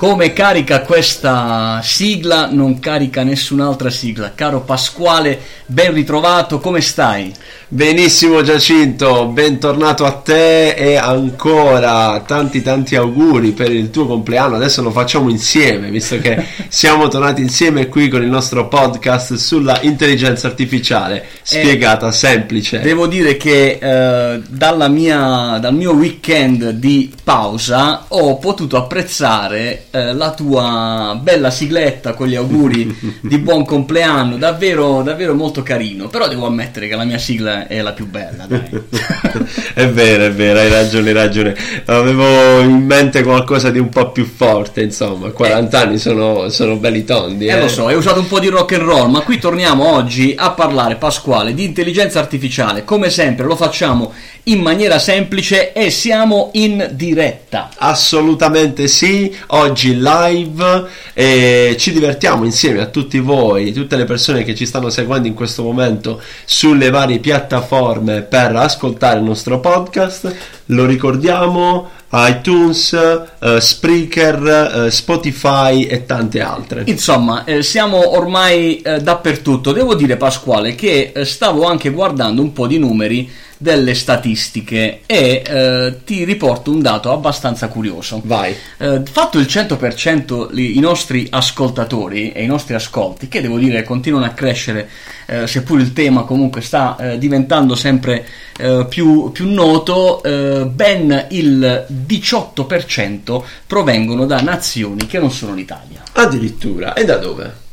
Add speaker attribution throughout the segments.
Speaker 1: Come carica questa sigla non carica nessun'altra sigla. Caro Pasquale, ben ritrovato, come stai?
Speaker 2: Benissimo Giacinto, bentornato a te e ancora tanti tanti auguri per il tuo compleanno. Adesso lo facciamo insieme, visto che siamo tornati insieme qui con il nostro podcast sulla intelligenza artificiale, spiegata eh, semplice.
Speaker 1: Devo dire che eh, mia, dal mio weekend di pausa ho potuto apprezzare eh, la tua bella sigletta con gli auguri di buon compleanno, davvero, davvero molto carino. Però devo ammettere che la mia sigla è la più bella, dai.
Speaker 2: è vero, è vero, hai ragione, hai ragione. Avevo in mente qualcosa di un po' più forte, insomma. 40 eh. anni sono, sono, belli tondi.
Speaker 1: Eh,
Speaker 2: eh,
Speaker 1: lo so, hai usato un po' di rock and roll, ma qui torniamo oggi a parlare, Pasquale, di intelligenza artificiale. Come sempre lo facciamo in maniera semplice e siamo in diretta.
Speaker 2: Assolutamente sì, oggi live e ci divertiamo insieme a tutti voi, tutte le persone che ci stanno seguendo in questo momento sulle varie piattaforme per ascoltare il nostro podcast. Lo ricordiamo iTunes, uh, Spreaker, uh, Spotify e tante altre.
Speaker 1: Insomma, eh, siamo ormai eh, dappertutto. Devo dire, Pasquale, che eh, stavo anche guardando un po' di numeri delle statistiche e eh, ti riporto un dato abbastanza curioso.
Speaker 2: Vai.
Speaker 1: Eh, fatto il 100% i nostri ascoltatori e i nostri ascolti, che devo dire continuano a crescere, eh, seppur il tema comunque sta eh, diventando sempre eh, più, più, noto, eh, ben il 18% provengono da nazioni che non sono l'Italia.
Speaker 2: Addirittura, e da dove?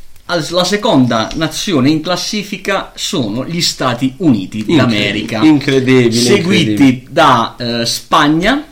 Speaker 1: La seconda nazione in classifica sono gli Stati Uniti d'America,
Speaker 2: incredibile,
Speaker 1: seguiti
Speaker 2: incredibile.
Speaker 1: da eh, Spagna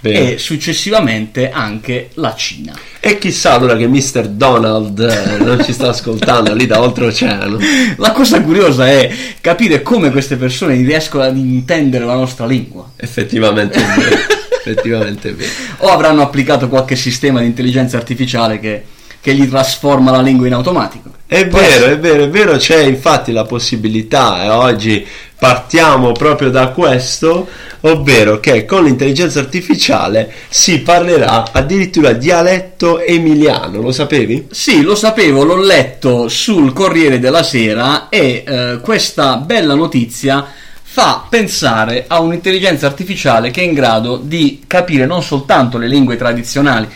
Speaker 1: Bene. e successivamente anche la Cina.
Speaker 2: E chissà allora che Mr. Donald eh, non ci sta ascoltando lì da oltreoceano.
Speaker 1: La cosa curiosa è capire come queste persone riescono ad intendere la nostra lingua.
Speaker 2: Effettivamente è vero. effettivamente è vero.
Speaker 1: O avranno applicato qualche sistema di intelligenza artificiale che che gli trasforma la lingua in automatico.
Speaker 2: È Poi vero, è vero, è vero, c'è infatti la possibilità e oggi partiamo proprio da questo, ovvero che con l'intelligenza artificiale si parlerà addirittura dialetto emiliano, lo sapevi?
Speaker 1: Sì, lo sapevo, l'ho letto sul Corriere della Sera e eh, questa bella notizia fa pensare a un'intelligenza artificiale che è in grado di capire non soltanto le lingue tradizionali,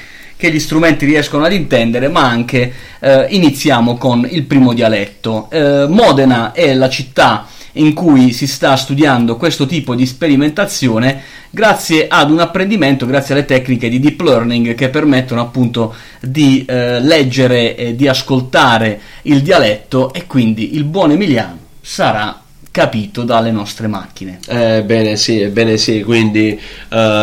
Speaker 1: che gli strumenti riescono ad intendere, ma anche eh, iniziamo con il primo dialetto. Eh, Modena è la città in cui si sta studiando questo tipo di sperimentazione grazie ad un apprendimento, grazie alle tecniche di deep learning che permettono appunto di eh, leggere e di ascoltare il dialetto e quindi il buon emiliano sarà capito dalle nostre macchine.
Speaker 2: Ebbene eh, sì, ebbene sì, quindi eh,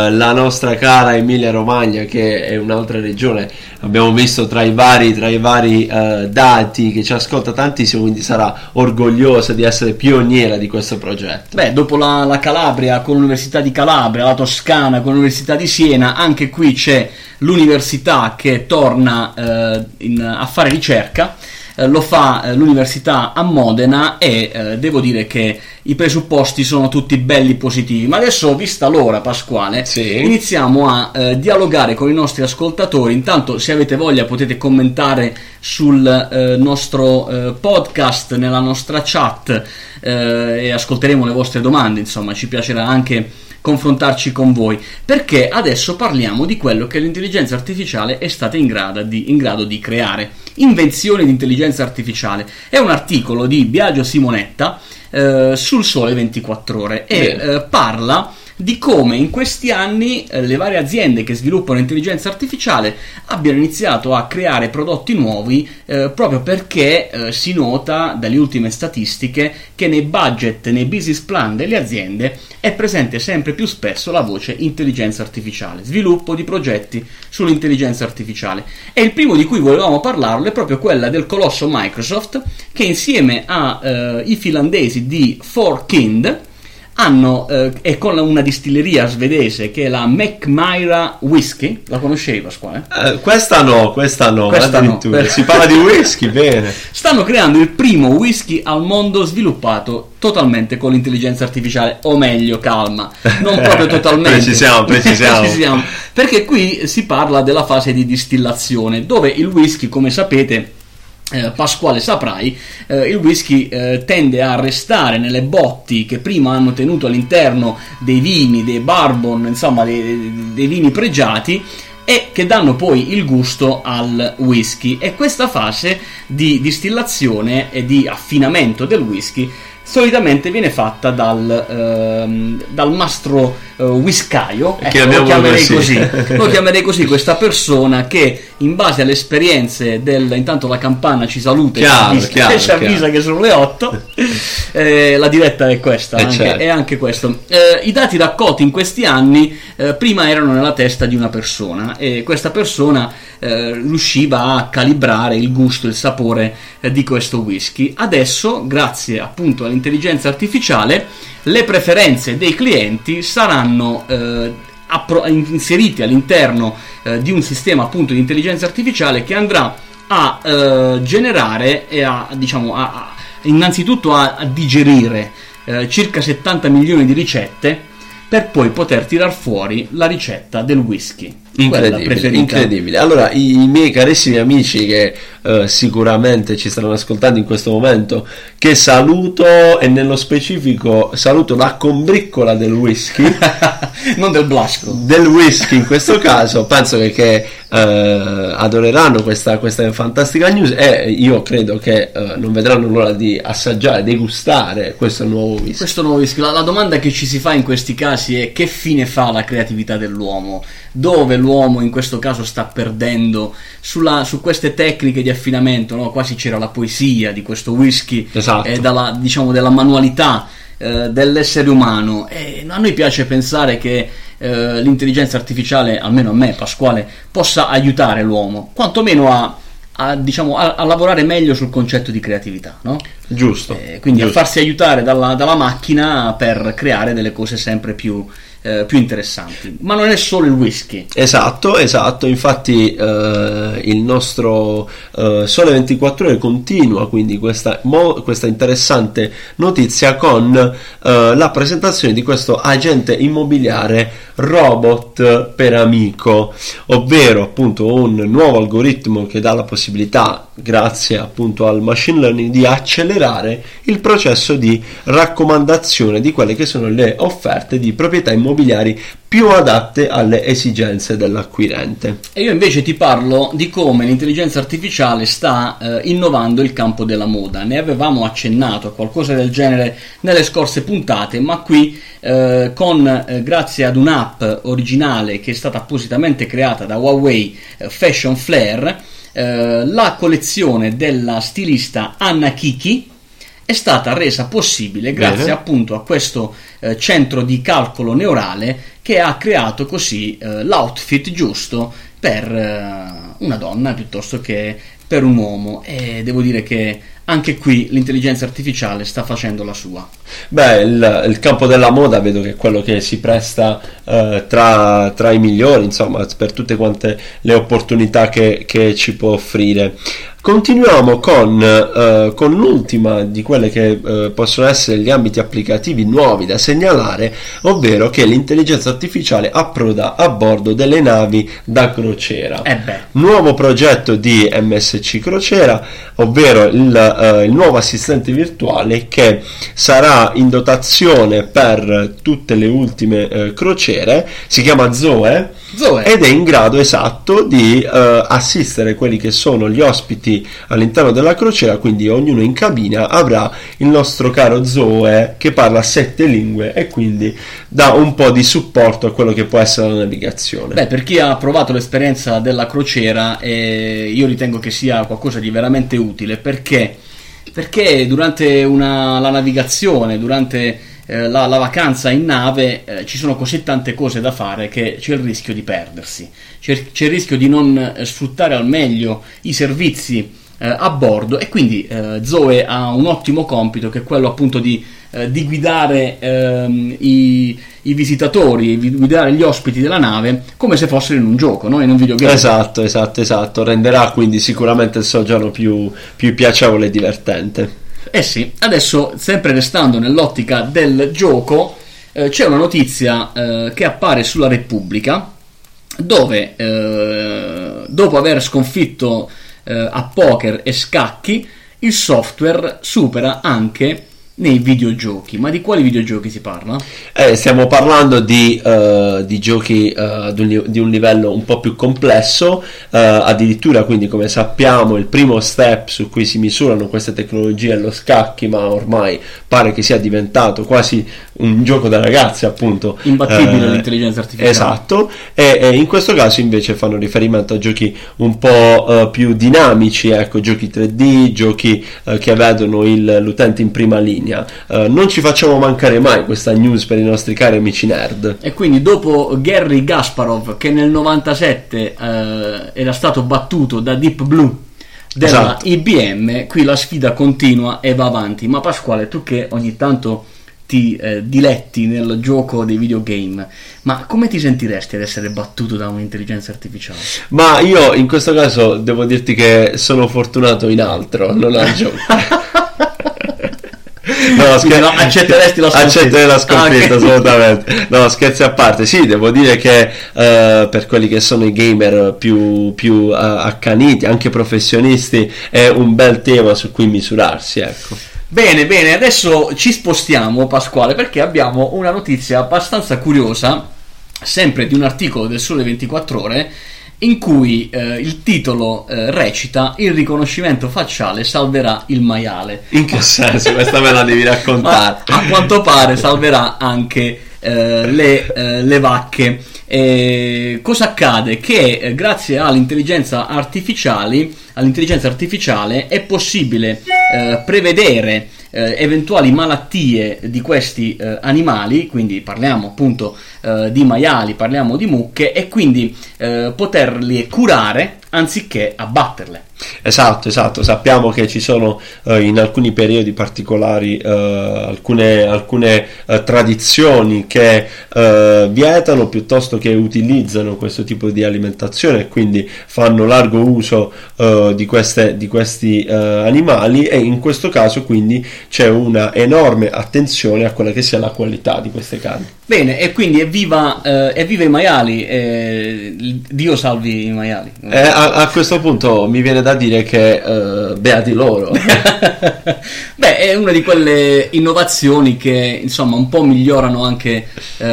Speaker 2: la nostra cara Emilia Romagna che è un'altra regione, abbiamo visto tra i vari, tra i vari eh, dati che ci ascolta tantissimo, quindi sarà orgogliosa di essere pioniera di questo progetto.
Speaker 1: Beh, dopo la, la Calabria con l'Università di Calabria, la Toscana con l'Università di Siena, anche qui c'è l'università che torna eh, in, a fare ricerca eh, lo fa eh, l'università a Modena e eh, devo dire che i presupposti sono tutti belli positivi. Ma adesso, vista l'ora, Pasquale,
Speaker 2: sì.
Speaker 1: iniziamo a eh, dialogare con i nostri ascoltatori. Intanto, se avete voglia, potete commentare sul nostro podcast, nella nostra chat e ascolteremo le vostre domande. Insomma, ci piacerà anche confrontarci con voi, perché adesso parliamo di quello che l'intelligenza artificiale è stata in grado di, in grado di creare. Invenzione di intelligenza artificiale. È un articolo di Biagio Simonetta eh, sul Sole 24 Ore e eh, parla di come in questi anni eh, le varie aziende che sviluppano intelligenza artificiale abbiano iniziato a creare prodotti nuovi eh, proprio perché eh, si nota dalle ultime statistiche che nei budget, nei business plan delle aziende è presente sempre più spesso la voce intelligenza artificiale, sviluppo di progetti sull'intelligenza artificiale. E il primo di cui volevamo parlarlo è proprio quella del colosso Microsoft che insieme ai eh, finlandesi di 4Kind hanno, eh, e con una distilleria svedese che è la McMyra Whisky, la conoscevi Pasquale?
Speaker 2: Eh, questa no, questa no,
Speaker 1: Questa no, per-
Speaker 2: Si parla di whisky, bene.
Speaker 1: Stanno creando il primo whisky al mondo sviluppato totalmente con l'intelligenza artificiale, o meglio, calma, non proprio totalmente.
Speaker 2: Precisiamo, precisiamo.
Speaker 1: Perché qui si parla della fase di distillazione, dove il whisky, come sapete, eh, Pasquale saprai, eh, il whisky eh, tende a restare nelle botti che prima hanno tenuto all'interno dei vini, dei bourbon, insomma dei, dei vini pregiati e che danno poi il gusto al whisky. E questa fase di distillazione e di affinamento del whisky solitamente viene fatta dal, ehm, dal mastro eh, whiskaio ecco, lo chiamerei
Speaker 2: così.
Speaker 1: così lo chiamerei così questa persona che in base alle esperienze del intanto la campana ci saluta e
Speaker 2: Chiaro,
Speaker 1: ci avvisa,
Speaker 2: chiaro,
Speaker 1: e ci avvisa
Speaker 2: chiaro.
Speaker 1: che sono le 8 eh, la diretta è questa
Speaker 2: Eh,
Speaker 1: anche-
Speaker 2: certo.
Speaker 1: è anche questo Eh, i dati raccolti in questi anni eh, prima erano nella testa di una persona e questa persona eh, riusciva a calibrare il gusto il sapore eh, di questo whisky adesso grazie appunto all'intelligenza artificiale le preferenze dei clienti saranno eh, appro- inserite all'interno eh, di un sistema appunto di intelligenza artificiale che andrà a eh, generare e a diciamo a, a- innanzitutto a, a digerire eh, circa 70 milioni di ricette per poi poter tirar fuori la ricetta del whisky
Speaker 2: Incredibile, incredibile. Allora, i, i miei carissimi amici che eh, sicuramente ci stanno ascoltando in questo momento, che saluto e nello specifico saluto la combriccola del whisky.
Speaker 1: non del blasco
Speaker 2: del whisky in questo caso penso che, che, eh, adoreranno questa, questa fantastica news e io credo che eh, non vedranno l'ora di assaggiare, degustare questo nuovo whisky.
Speaker 1: Questo nuovo whisky. La, la domanda che ci si fa in questi casi è che fine fa la creatività dell'uomo? Dove l'uomo in questo caso sta perdendo sulla- su queste tecniche di affinamento? no? Quasi c'era la poesia di questo whisky
Speaker 2: Esatto.
Speaker 1: e dalla, diciamo, della manualità eh, dell'essere umano. E a noi piace pensare che eh, l'intelligenza artificiale, almeno a me, Pasquale, possa aiutare l'uomo, quantomeno a, a, diciamo, a- a lavorare meglio sul concetto di creatività, no?
Speaker 2: Giusto.
Speaker 1: Eh, quindi a
Speaker 2: giusto.
Speaker 1: farsi aiutare dalla, dalla macchina per creare delle cose sempre più, eh, più interessanti. Ma non è solo il whisky.
Speaker 2: Esatto, esatto, infatti eh, il nostro eh, Sole 24 ore continua quindi questa, mo- questa interessante notizia con eh, la presentazione di questo agente immobiliare robot per amico, ovvero appunto un nuovo algoritmo che dà la possibilità, grazie appunto al machine learning, di accelerare il processo di raccomandazione di quelle che sono le offerte di proprietà immobiliari più adatte alle esigenze dell'acquirente.
Speaker 1: E io invece ti parlo di come l'intelligenza artificiale sta eh, innovando il campo della moda. Ne avevamo accennato a qualcosa del genere nelle scorse puntate, ma qui eh, con eh, grazie ad un'app originale che è stata appositamente creata da Huawei eh, Fashion Flare, eh, la collezione della stilista Anna Kiki è stata resa possibile grazie
Speaker 2: Bene.
Speaker 1: appunto a questo eh, centro di calcolo neurale che ha creato così eh, l'outfit giusto per eh, una donna piuttosto che per un uomo e devo dire che anche qui l'intelligenza artificiale sta facendo la sua.
Speaker 2: Beh, il, il campo della moda vedo che è quello che si presta eh, tra, tra i migliori, insomma, per tutte quante le opportunità che, che ci può offrire. Continuiamo con, eh, con l'ultima di quelle che eh, possono essere gli ambiti applicativi nuovi da segnalare, ovvero che l'intelligenza artificiale approda a bordo delle navi da crociera.
Speaker 1: E beh,
Speaker 2: Nuovo progetto di MSC Crociera, ovvero il, eh, il nuovo assistente virtuale che sarà in dotazione per tutte le ultime eh, crociere, si chiama Zoe
Speaker 1: Zoe,
Speaker 2: ed è in grado esatto di eh, assistere quelli che sono gli ospiti all'interno della crociera, quindi ognuno in cabina avrà il nostro caro Zoe che parla sette lingue e quindi dà un po' di supporto a quello che può essere la navigazione.
Speaker 1: Beh, per chi ha provato l'esperienza della crociera, eh, io ritengo che sia qualcosa di veramente utile perché, perché durante una- la navigazione, durante eh, la, la vacanza in nave, eh, ci sono così tante cose da fare che c'è il rischio di perdersi, c'è, c'è il rischio di non eh, sfruttare al meglio i servizi eh, a bordo e quindi Zoe ha un ottimo compito che è quello appunto di di guidare ehm, i, i, visitatori, guidare gli ospiti della nave come se fossero in un gioco, no? in un videogame.
Speaker 2: Esatto, esatto, esatto. Renderà quindi sicuramente il soggiorno più, più piacevole e divertente.
Speaker 1: Eh sì, adesso sempre restando nell'ottica del gioco, eh, c'è una notizia eh, che appare sulla Repubblica dove eh, dopo aver sconfitto eh, a poker e scacchi il software supera anche nei videogiochi. Ma di quali videogiochi si parla?
Speaker 2: Eh, stiamo parlando di, uh, di giochi uh, di un livello un po' più complesso, uh, addirittura quindi come sappiamo il primo step su cui si misurano queste tecnologie è lo scacchi, ma ormai pare che sia diventato quasi un gioco da ragazzi appunto.
Speaker 1: Imbattibile l'intelligenza artificiale.
Speaker 2: Esatto, e, e, in questo caso invece fanno riferimento a giochi un po' più dinamici, ecco, giochi 3D, giochi che vedono il, l'utente in prima linea. Uh, non ci facciamo mancare mai questa news per i nostri cari amici nerd.
Speaker 1: E quindi dopo Gary Gasparov che nel 97 uh, eh, era stato battuto da Deep Blue della esatto. IBM, qui la sfida continua e va avanti. Ma Pasquale, tu che ogni tanto ti eh, diletti nel gioco dei videogame, ma come ti sentiresti ad essere battuto da un'intelligenza artificiale?
Speaker 2: Ma io in questo caso devo dirti che sono fortunato in altro, non al gioco.
Speaker 1: no, scher- no, accetteresti la sconfitta
Speaker 2: accetterei la sconfitta ah, okay. assolutamente no scherzi a parte sì devo dire che uh, per quelli che sono i gamer più, più uh, accaniti anche professionisti è un bel tema su cui misurarsi ecco
Speaker 1: Bene, bene, adesso ci spostiamo Pasquale perché abbiamo una notizia abbastanza curiosa, sempre di un articolo del Sole 24 ore, in cui eh, il titolo eh, recita il riconoscimento facciale salverà il maiale.
Speaker 2: In che senso? Questa me la devi raccontare.
Speaker 1: Ma a quanto pare salverà anche eh, le, eh, le, vacche. cosa accade? Che eh, grazie all'intelligenza artificiale, all'intelligenza artificiale è possibile eh, prevedere eh, eventuali malattie di questi eh, animali, quindi parliamo appunto eh, di maiali, parliamo di mucche, e quindi eh, poterli curare anziché abbatterle.
Speaker 2: Esatto, esatto, sappiamo che ci sono eh, in alcuni periodi particolari eh, alcune, alcune eh, tradizioni che eh, vietano piuttosto che utilizzano questo tipo di alimentazione e quindi fanno largo uso eh, di, queste, di, questi animali e in questo caso quindi c'è una enorme attenzione a quella che sia la qualità di queste carni.
Speaker 1: Bene, e quindi evviva, evviva i maiali, Dio salvi i maiali.
Speaker 2: A, a, questo punto mi viene da dire che uh, beati loro.
Speaker 1: Beh, è una di quelle innovazioni che insomma un po' migliorano anche uh,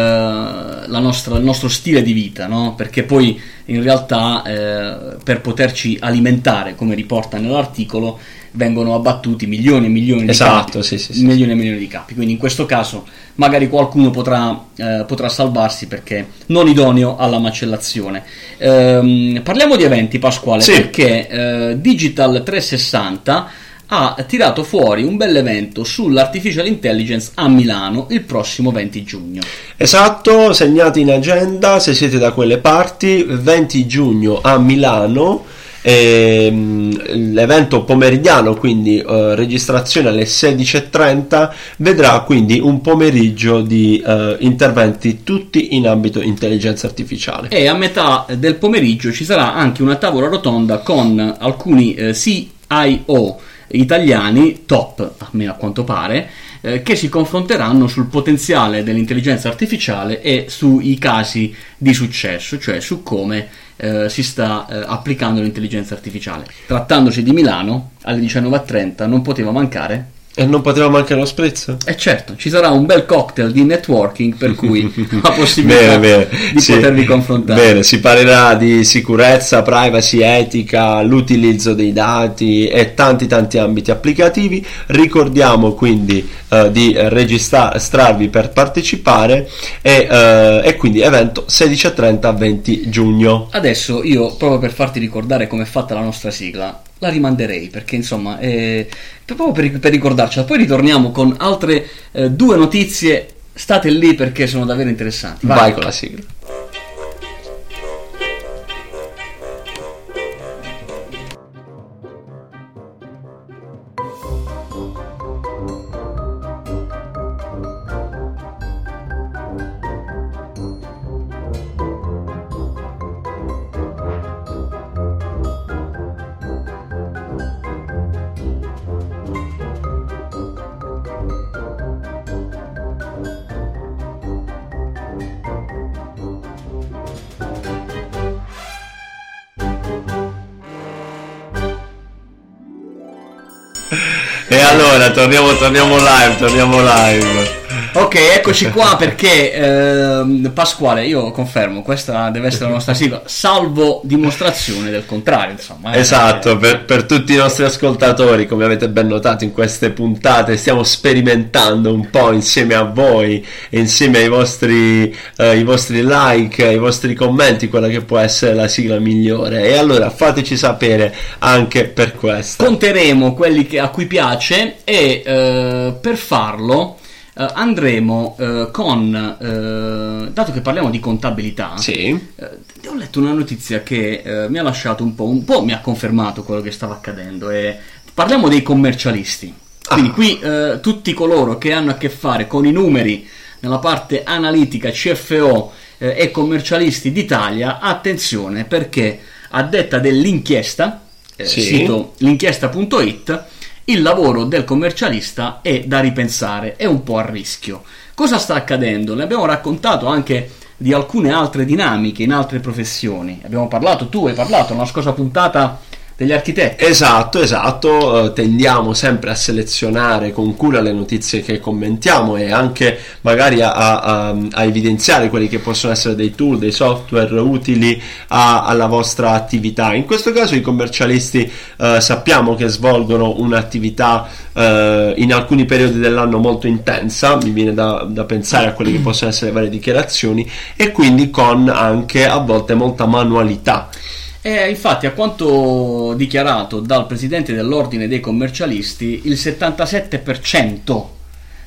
Speaker 1: nostra, il nostro stile di vita, no? Perché poi in realtà uh, per poterci alimentare, come riporta nell'articolo, vengono abbattuti milioni e milioni di
Speaker 2: esatto,
Speaker 1: capi.
Speaker 2: Sì, sì, sì,
Speaker 1: milioni e milioni di capi. Quindi in questo caso magari qualcuno potrà, eh, potrà salvarsi perché non idoneo alla macellazione. Ehm, parliamo di eventi, Pasquale, perché eh, Digital 360 ha tirato fuori un bel evento sull'artificial intelligence a Milano il prossimo 20 giugno.
Speaker 2: Esatto, segnate in agenda se siete da quelle parti, 20 giugno a Milano ehm, l'evento pomeridiano, quindi eh, registrazione alle 16.30, vedrà quindi un pomeriggio di eh, interventi tutti in ambito intelligenza artificiale.
Speaker 1: E a metà del pomeriggio ci sarà anche una tavola rotonda con alcuni eh, CIO italiani top, a me a quanto pare, eh, che si confronteranno sul potenziale dell'intelligenza artificiale e sui casi di successo, cioè su come eh, si sta eh, applicando l'intelligenza artificiale. Trattandosi di Milano, alle 19.30 non poteva mancare
Speaker 2: e non poteva mancare lo spritz?
Speaker 1: Eh certo, ci sarà un bel cocktail di networking per cui la possibilità bene, bene. di sì, potervi confrontare.
Speaker 2: Bene, si parlerà di sicurezza, privacy, etica, l'utilizzo dei dati e tanti tanti ambiti applicativi. Ricordiamo quindi uh, di registrarvi per partecipare e, uh, e quindi evento 16.30 20 giugno.
Speaker 1: Adesso io, proprio per farti ricordare come è fatta la nostra sigla, la rimanderei perché insomma è proprio per, per ricordarcela. Poi ritorniamo con altre eh, due notizie. State lì perché sono davvero interessanti.
Speaker 2: Vai, vai. con la sigla E allora torniamo, torniamo live, torniamo live.
Speaker 1: Ok, eccoci qua perché ehm, Pasquale, io confermo, questa deve essere la nostra sigla, salvo dimostrazione del contrario, insomma. eh,
Speaker 2: Esatto, per, per tutti i nostri ascoltatori, come avete ben notato in queste puntate, stiamo sperimentando un po' insieme a voi e insieme ai vostri, eh, i vostri like, ai vostri commenti, quella che può essere la sigla migliore. E allora fateci sapere anche per questo.
Speaker 1: Conteremo quelli che- a cui piace e eh, per farlo eh, andremo eh, con, eh, dato che parliamo di contabilità,
Speaker 2: Sì,
Speaker 1: ho letto una notizia che mi ha lasciato un po', un po' mi ha confermato quello che stava accadendo e parliamo dei commercialisti. Quindi
Speaker 2: Ah.
Speaker 1: qui tutti coloro che hanno a che fare con i numeri nella parte analitica, CFO e commercialisti d'Italia, attenzione perché a detta dell'inchiesta,
Speaker 2: Sì.
Speaker 1: sito l'inchiesta.it, il lavoro del commercialista è da ripensare, è un po' a rischio. Cosa sta accadendo? Ne abbiamo raccontato anche di alcune altre dinamiche in altre professioni. Abbiamo parlato, tu hai parlato nella scorsa puntata degli architetti.
Speaker 2: Esatto, esatto, eh, tendiamo sempre a selezionare con cura le notizie che commentiamo e anche magari a, a- a evidenziare quelli che possono essere dei tool, dei software utili a- alla vostra attività. In questo caso i commercialisti eh, sappiamo che svolgono un'attività eh, in alcuni periodi dell'anno molto intensa, mi viene da, da pensare a quelle che possono essere le varie dichiarazioni e quindi con anche a volte molta manualità.
Speaker 1: E infatti, a quanto dichiarato dal presidente dell'ordine dei commercialisti, il 77%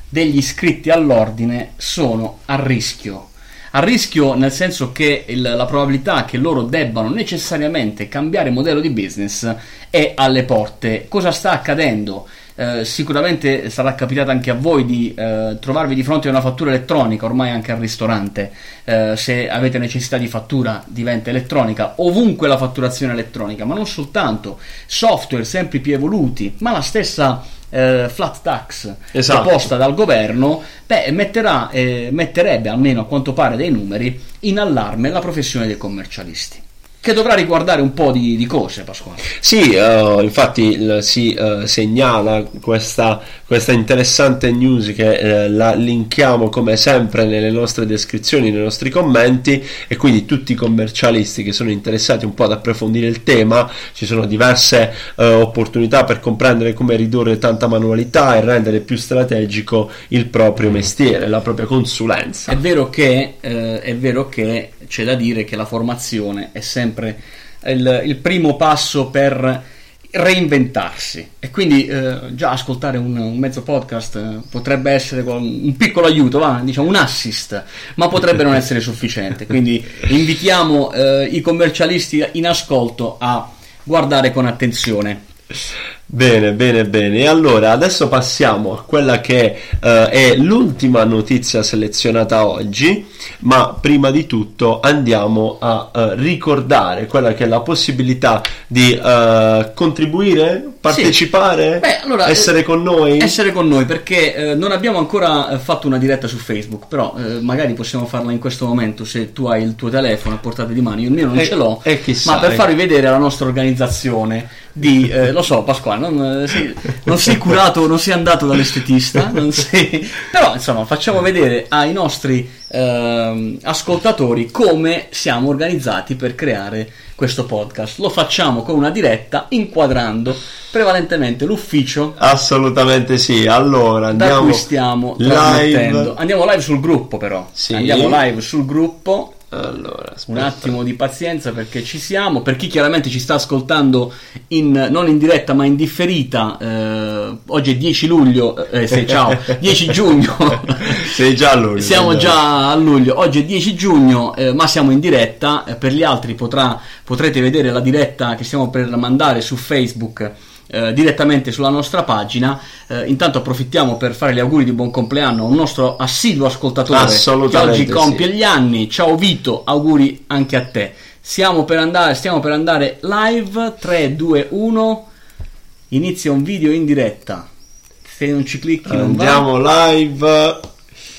Speaker 1: degli iscritti all'ordine sono a rischio. A rischio nel senso che il- la probabilità che loro debbano necessariamente cambiare modello di business è alle porte. Cosa sta accadendo? Eh, sicuramente sarà capitato anche a voi di eh, trovarvi di fronte a una fattura elettronica, ormai anche al ristorante. Eh, se avete necessità di fattura diventa elettronica, ovunque la fatturazione elettronica, ma non soltanto, software sempre più evoluti, ma la stessa eh, flat tax
Speaker 2: Esatto.
Speaker 1: proposta dal governo, beh, metterà, eh, metterebbe almeno a quanto pare dei numeri in allarme la professione dei commercialisti. Che dovrà riguardare un po' di, di cose, Pasquale.
Speaker 2: Sì, eh, infatti il- si eh, segnala questa, questa interessante news che eh, la linkiamo come sempre nelle nostre descrizioni, nei nostri commenti e quindi tutti i commercialisti che sono interessati un po' ad approfondire il tema, ci sono diverse opportunità per comprendere come ridurre tanta manualità e rendere più strategico il proprio mestiere, la propria consulenza.
Speaker 1: È vero che, è vero che c'è da dire che la formazione è sempre il, il primo passo per reinventarsi e quindi eh, già ascoltare un, un mezzo podcast eh, potrebbe essere un piccolo aiuto, va, diciamo un assist, ma potrebbe non essere sufficiente. Quindi invitiamo eh, i commercialisti in ascolto a guardare con attenzione.
Speaker 2: Bene, bene, bene. E allora adesso passiamo a quella che eh, è l'ultima notizia selezionata oggi, ma prima di tutto andiamo a eh, ricordare quella che è la possibilità di eh, contribuire, partecipare,
Speaker 1: Beh, allora,
Speaker 2: essere con noi.
Speaker 1: Essere con noi perché eh, non abbiamo ancora eh, fatto una diretta su Facebook, però eh, magari possiamo farla in questo momento se tu hai il tuo telefono a portata di mano, io il mio non
Speaker 2: E-
Speaker 1: ce l'ho,
Speaker 2: chissà,
Speaker 1: ma per farvi vedere la nostra organizzazione di, lo so Pasquale, non, eh, sì, non sei curato, non sei andato dall'estetista, sei... però insomma facciamo vedere ai nostri ehm, ascoltatori come siamo organizzati per creare questo podcast. Lo facciamo con una diretta inquadrando prevalentemente l'ufficio
Speaker 2: Assolutamente sì. Allora
Speaker 1: da
Speaker 2: andiamo
Speaker 1: cui stiamo
Speaker 2: live.
Speaker 1: Andiamo live sul gruppo però.
Speaker 2: Sì.
Speaker 1: Andiamo live sul gruppo.
Speaker 2: Allora,
Speaker 1: Un attimo di pazienza perché ci siamo. Per chi chiaramente ci sta ascoltando in, non in diretta ma in differita, eh, oggi è 10 luglio, eh, sì, ciao, 10 giugno.
Speaker 2: Sei già a luglio,
Speaker 1: Siamo
Speaker 2: sei
Speaker 1: già a luglio, oggi è 10 giugno, eh, ma siamo in diretta. Eh, per gli altri potrà- potrete vedere la diretta che stiamo per mandare su Facebook. Eh, direttamente sulla nostra pagina. Eh, intanto approfittiamo per fare gli auguri di buon compleanno a un nostro assiduo ascoltatore che oggi compie
Speaker 2: sì.
Speaker 1: gli anni. Ciao Vito auguri anche a te. Stiamo per andare, stiamo per andare live 3, 2, 1 inizia un video in diretta. Se non ci clicchi non va.
Speaker 2: Andiamo live.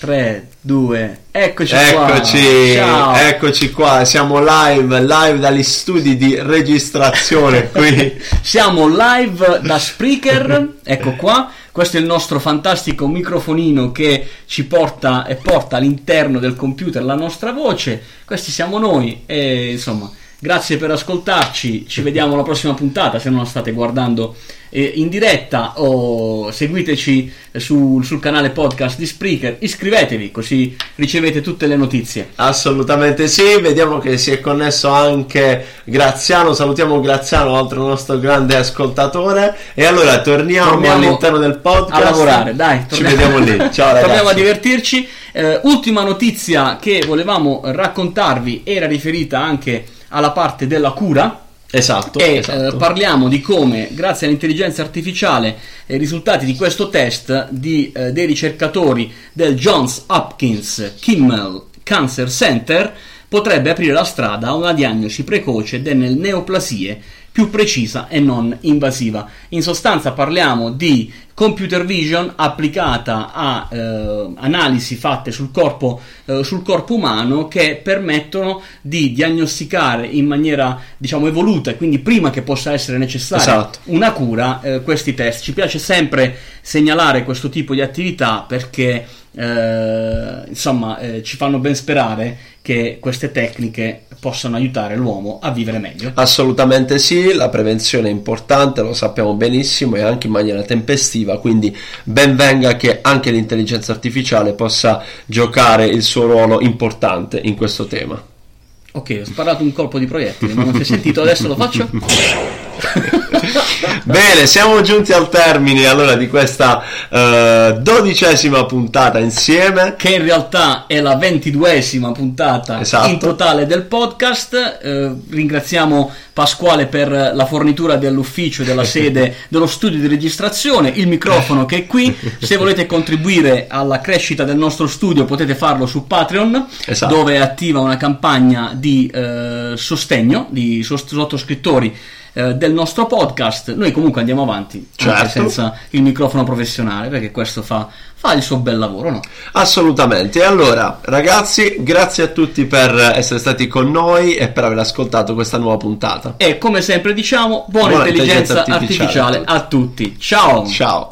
Speaker 1: 3, 2, eccoci,
Speaker 2: eccoci
Speaker 1: qua.
Speaker 2: Eccoci qua, siamo live, live dagli studi di registrazione qui.
Speaker 1: siamo live da Spreaker, ecco qua. Questo è il nostro fantastico microfonino che ci porta e porta all'interno del computer la nostra voce. Questi siamo noi e insomma Grazie per ascoltarci, ci vediamo alla prossima puntata se non la state guardando eh, in diretta o seguiteci su, sul canale podcast di Spreaker, iscrivetevi così ricevete tutte le notizie.
Speaker 2: Assolutamente sì, vediamo che si è connesso anche Graziano, salutiamo Graziano, altro nostro grande ascoltatore e allora torniamo, torniamo all'interno del podcast
Speaker 1: a lavorare, dai,
Speaker 2: torniamo. ci vediamo lì. Ciao ragazzi.
Speaker 1: Torniamo a divertirci. Eh, ultima notizia che volevamo raccontarvi era riferita anche alla parte della cura.
Speaker 2: Esatto,
Speaker 1: e
Speaker 2: esatto.
Speaker 1: Eh, parliamo di come, grazie all'intelligenza artificiale e ai risultati di questo test di, eh, dei ricercatori del Johns Hopkins Kimmel Cancer Center, potrebbe aprire la strada a una diagnosi precoce delle neoplasie più precisa e non invasiva. In sostanza parliamo di computer vision applicata a eh, analisi fatte sul corpo, eh, sul corpo, umano che permettono di diagnosticare in maniera diciamo evoluta e quindi prima che possa essere necessaria esatto. una cura eh, questi test. Ci piace sempre segnalare questo tipo di attività perché eh, insomma eh, ci fanno ben sperare che queste tecniche possano aiutare l'uomo a vivere meglio.
Speaker 2: Assolutamente sì, la prevenzione è importante, lo sappiamo benissimo e anche in maniera tempestiva, quindi ben venga che anche l'intelligenza artificiale possa giocare il suo ruolo importante in questo tema.
Speaker 1: Ok, ho sparato un colpo di proiettile, non si è sentito, adesso lo faccio.
Speaker 2: Bene, siamo giunti al termine allora di questa uh, dodicesima puntata insieme.
Speaker 1: Che in realtà è la ventiduesima puntata esatto. in totale del podcast. Uh, ringraziamo Pasquale per la fornitura dell'ufficio, della sede, dello studio di registrazione, il microfono che è qui. Se volete contribuire alla crescita del nostro studio potete farlo su Patreon, esatto. dove è attiva una campagna di uh, sostegno di sottoscrittori eh, del nostro podcast. Noi comunque andiamo avanti certo. senza il microfono professionale perché questo fa, fa il suo bel lavoro, no?
Speaker 2: Assolutamente. E allora, ragazzi, grazie a tutti per essere stati con noi e per aver ascoltato questa nuova puntata.
Speaker 1: E come sempre diciamo, buona, buona intelligenza, intelligenza artificiale, artificiale a tutti. Ciao.
Speaker 2: Ciao.